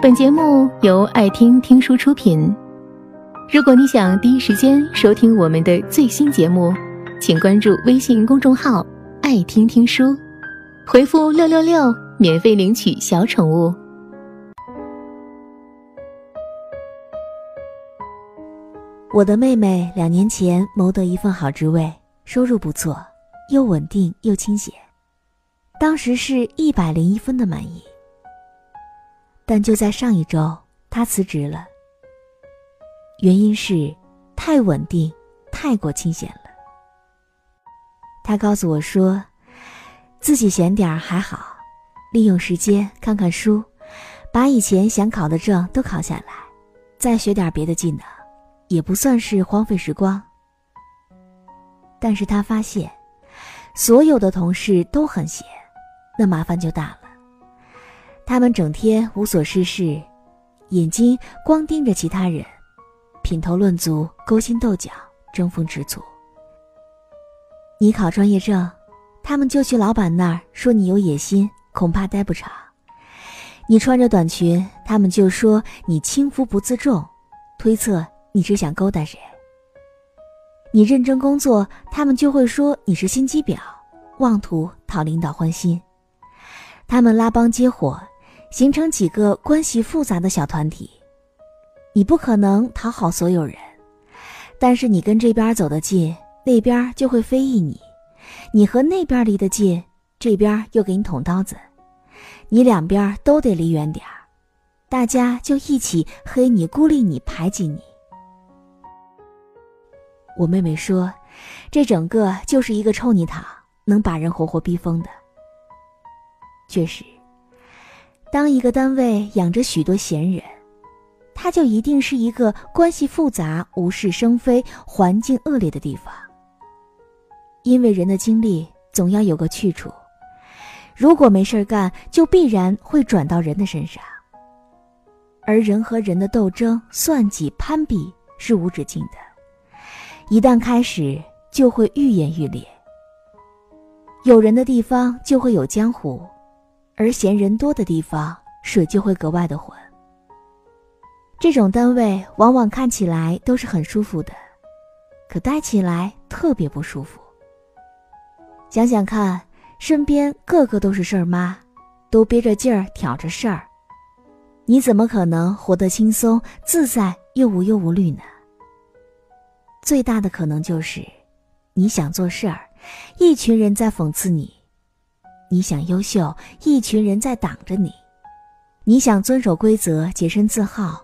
本节目由爱听听书出品。如果你想第一时间收听我们的最新节目，请关注微信公众号“爱听听书”，回复“六六六”免费领取小宠物。我的妹妹两年前谋得一份好职位，收入不错，又稳定又清闲，当时是一百零一分的满意。但就在上一周，他辞职了，原因是太稳定，太过清闲了。他告诉我说，自己闲点儿还好，利用时间看看书，把以前想考的证都考下来，再学点别的技能。也不算是荒废时光，但是他发现，所有的同事都很闲，那麻烦就大了。他们整天无所事事，眼睛光盯着其他人，品头论足，勾心斗角，争风吃醋。你考专业证，他们就去老板那儿说你有野心，恐怕待不长；你穿着短裙，他们就说你轻浮不自重，推测。你是想勾搭谁？你认真工作，他们就会说你是心机婊，妄图讨领导欢心。他们拉帮结伙，形成几个关系复杂的小团体。你不可能讨好所有人，但是你跟这边走得近，那边就会非议你；你和那边离得近，这边又给你捅刀子。你两边都得离远点儿，大家就一起黑你、孤立你、排挤你。我妹妹说：“这整个就是一个臭泥塘，能把人活活逼疯的。”确实，当一个单位养着许多闲人，它就一定是一个关系复杂、无事生非、环境恶劣的地方。因为人的精力总要有个去处，如果没事干，就必然会转到人的身上，而人和人的斗争、算计、攀比是无止境的。一旦开始，就会愈演愈烈。有人的地方就会有江湖，而嫌人多的地方，水就会格外的浑。这种单位往往看起来都是很舒服的，可待起来特别不舒服。想想看，身边个个都是事儿妈，都憋着劲儿挑着事儿，你怎么可能活得轻松自在又无忧无虑呢？最大的可能就是，你想做事儿，一群人在讽刺你；你想优秀，一群人在挡着你；你想遵守规则，洁身自好，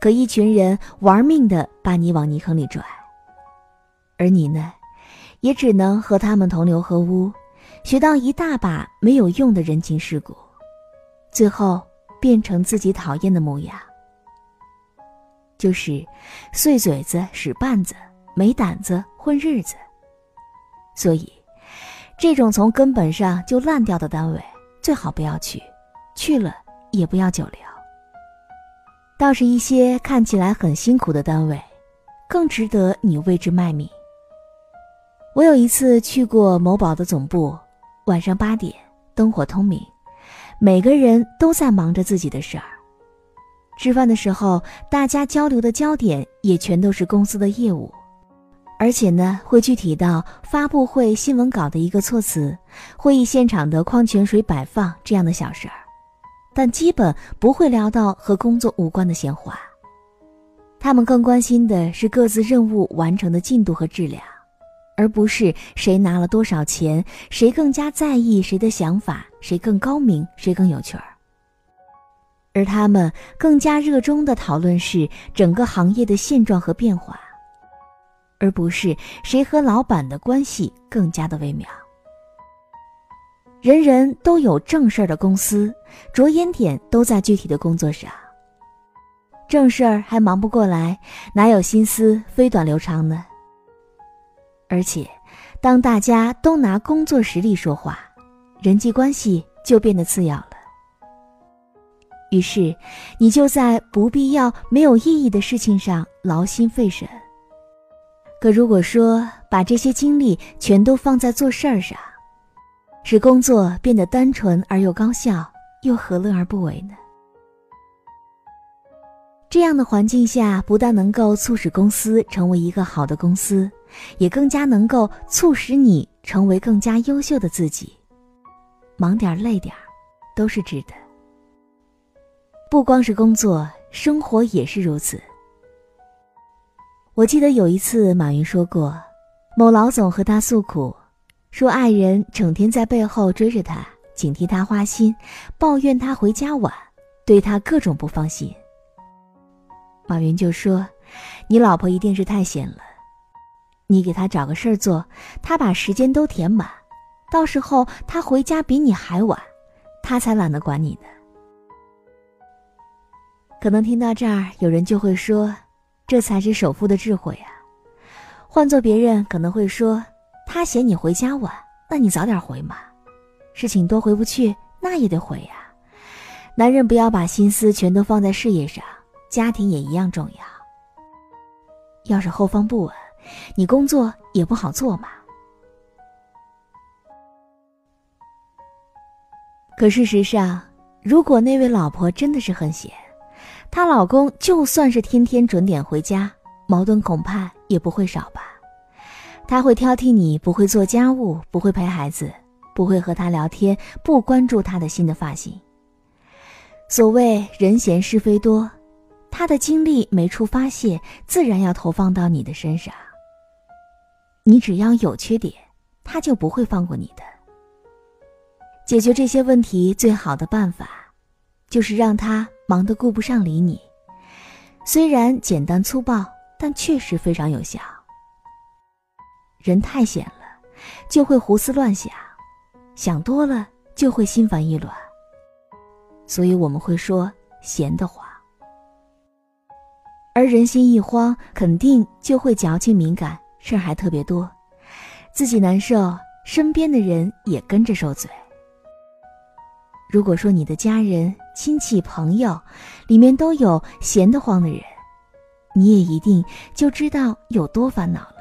可一群人玩命的把你往泥坑里拽。而你呢，也只能和他们同流合污，学到一大把没有用的人情世故，最后变成自己讨厌的模样。就是碎嘴子、使绊子、没胆子混日子，所以这种从根本上就烂掉的单位最好不要去，去了也不要久留。倒是一些看起来很辛苦的单位，更值得你为之卖命。我有一次去过某宝的总部，晚上八点灯火通明，每个人都在忙着自己的事儿。吃饭的时候，大家交流的焦点也全都是公司的业务，而且呢，会具体到发布会新闻稿的一个措辞、会议现场的矿泉水摆放这样的小事儿，但基本不会聊到和工作无关的闲话。他们更关心的是各自任务完成的进度和质量，而不是谁拿了多少钱，谁更加在意谁的想法，谁更高明，谁更有趣儿。而他们更加热衷的讨论是整个行业的现状和变化，而不是谁和老板的关系更加的微妙。人人都有正事儿的公司，着眼点都在具体的工作上。正事儿还忙不过来，哪有心思飞短流长呢？而且，当大家都拿工作实力说话，人际关系就变得次要了。于是，你就在不必要、没有意义的事情上劳心费神。可如果说把这些精力全都放在做事儿上，使工作变得单纯而又高效，又何乐而不为呢？这样的环境下，不但能够促使公司成为一个好的公司，也更加能够促使你成为更加优秀的自己。忙点累点儿都是值得。不光是工作，生活也是如此。我记得有一次，马云说过，某老总和他诉苦，说爱人整天在背后追着他，警惕他花心，抱怨他回家晚，对他各种不放心。马云就说：“你老婆一定是太闲了，你给她找个事儿做，她把时间都填满，到时候她回家比你还晚，她才懒得管你呢。”可能听到这儿，有人就会说：“这才是首富的智慧啊！”换做别人可能会说：“他嫌你回家晚，那你早点回嘛。事情多回不去，那也得回呀。男人不要把心思全都放在事业上。”家庭也一样重要。要是后方不稳，你工作也不好做嘛。可事实上，如果那位老婆真的是很闲，她老公就算是天天准点回家，矛盾恐怕也不会少吧。他会挑剔你不会做家务，不会陪孩子，不会和他聊天，不关注他的新的发型。所谓人闲是非多。他的精力没处发泄，自然要投放到你的身上。你只要有缺点，他就不会放过你的。解决这些问题最好的办法，就是让他忙得顾不上理你。虽然简单粗暴，但确实非常有效。人太闲了，就会胡思乱想，想多了就会心烦意乱。所以我们会说闲的话。而人心一慌，肯定就会矫情敏感，事儿还特别多，自己难受，身边的人也跟着受罪。如果说你的家人、亲戚、朋友里面都有闲得慌的人，你也一定就知道有多烦恼了。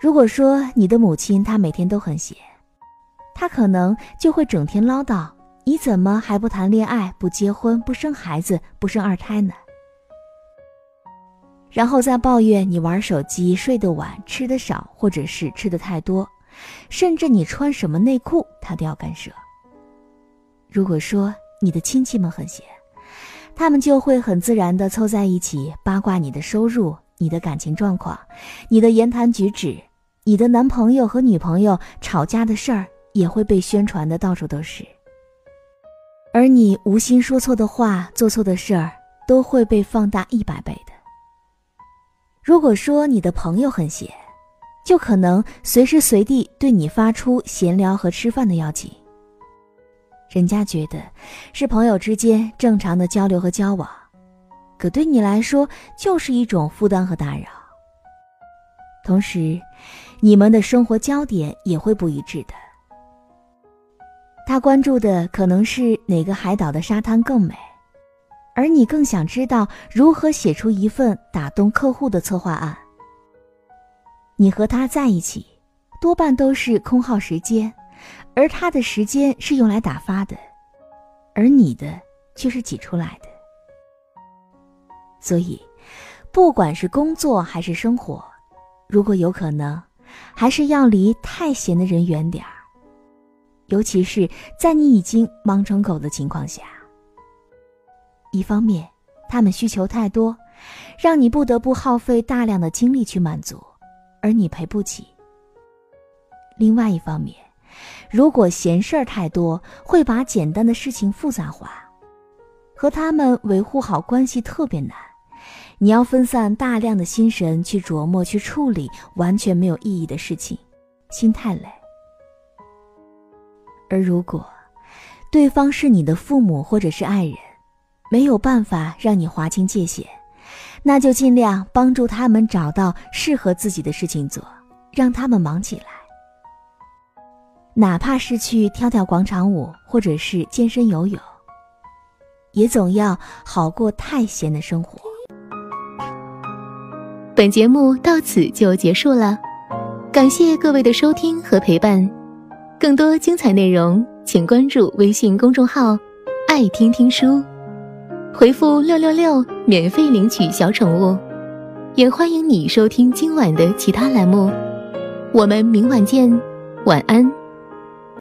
如果说你的母亲她每天都很闲，她可能就会整天唠叨：你怎么还不谈恋爱、不结婚、不生孩子、不生二胎呢？然后再抱怨你玩手机、睡得晚、吃得少，或者是吃得太多，甚至你穿什么内裤，她都要干涉。如果说你的亲戚们很闲，他们就会很自然的凑在一起八卦你的收入、你的感情状况、你的言谈举止、你的男朋友和女朋友吵架的事儿，也会被宣传的到处都是。而你无心说错的话、做错的事儿，都会被放大一百倍的。如果说你的朋友很闲，就可能随时随地对你发出闲聊和吃饭的邀请。人家觉得是朋友之间正常的交流和交往，可对你来说就是一种负担和打扰。同时，你们的生活焦点也会不一致的。他关注的可能是哪个海岛的沙滩更美。而你更想知道如何写出一份打动客户的策划案。你和他在一起，多半都是空耗时间，而他的时间是用来打发的，而你的却是挤出来的。所以，不管是工作还是生活，如果有可能，还是要离太闲的人远点儿，尤其是在你已经忙成狗的情况下。一方面，他们需求太多，让你不得不耗费大量的精力去满足，而你赔不起。另外一方面，如果闲事儿太多，会把简单的事情复杂化，和他们维护好关系特别难。你要分散大量的心神去琢磨、去处理完全没有意义的事情，心太累。而如果对方是你的父母或者是爱人，没有办法让你划清界限，那就尽量帮助他们找到适合自己的事情做，让他们忙起来。哪怕是去跳跳广场舞，或者是健身游泳，也总要好过太闲的生活。本节目到此就结束了，感谢各位的收听和陪伴。更多精彩内容，请关注微信公众号“爱听听书”。回复六六六免费领取小宠物，也欢迎你收听今晚的其他栏目。我们明晚见，晚安。